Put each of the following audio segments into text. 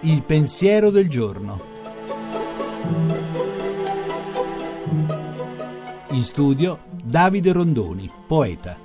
Il pensiero del giorno. In studio Davide Rondoni, poeta.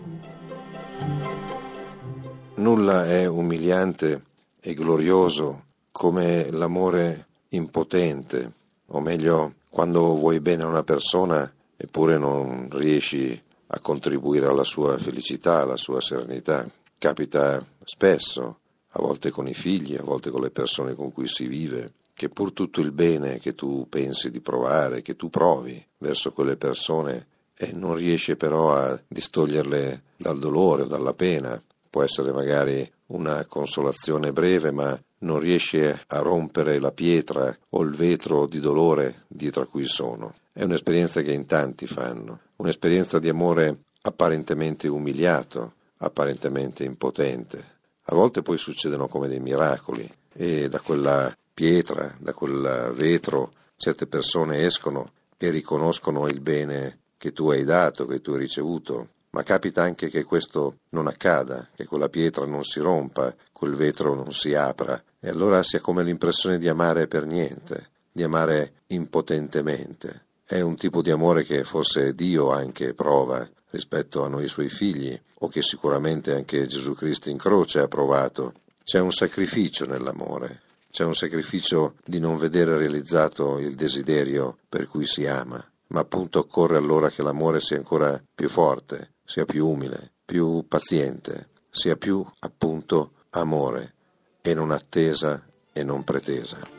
Nulla è umiliante e glorioso come l'amore impotente, o meglio, quando vuoi bene a una persona eppure non riesci a contribuire alla sua felicità, alla sua serenità. Capita spesso, a volte con i figli, a volte con le persone con cui si vive, che pur tutto il bene che tu pensi di provare, che tu provi verso quelle persone, e non riesci però a distoglierle dal dolore o dalla pena, può essere magari una consolazione breve, ma non riesci a rompere la pietra o il vetro di dolore dietro a cui sono. È un'esperienza che in tanti fanno, un'esperienza di amore apparentemente umiliato, apparentemente impotente. A volte poi succedono come dei miracoli e da quella pietra, da quel vetro, certe persone escono e riconoscono il bene che tu hai dato, che tu hai ricevuto, ma capita anche che questo non accada, che quella pietra non si rompa, quel vetro non si apra, e allora si ha come l'impressione di amare per niente, di amare impotentemente. È un tipo di amore che forse Dio anche prova rispetto a noi suoi figli, o che sicuramente anche Gesù Cristo in croce ha provato. C'è un sacrificio nell'amore, c'è un sacrificio di non vedere realizzato il desiderio per cui si ama, ma appunto occorre allora che l'amore sia ancora più forte, sia più umile, più paziente, sia più appunto amore e non attesa e non pretesa.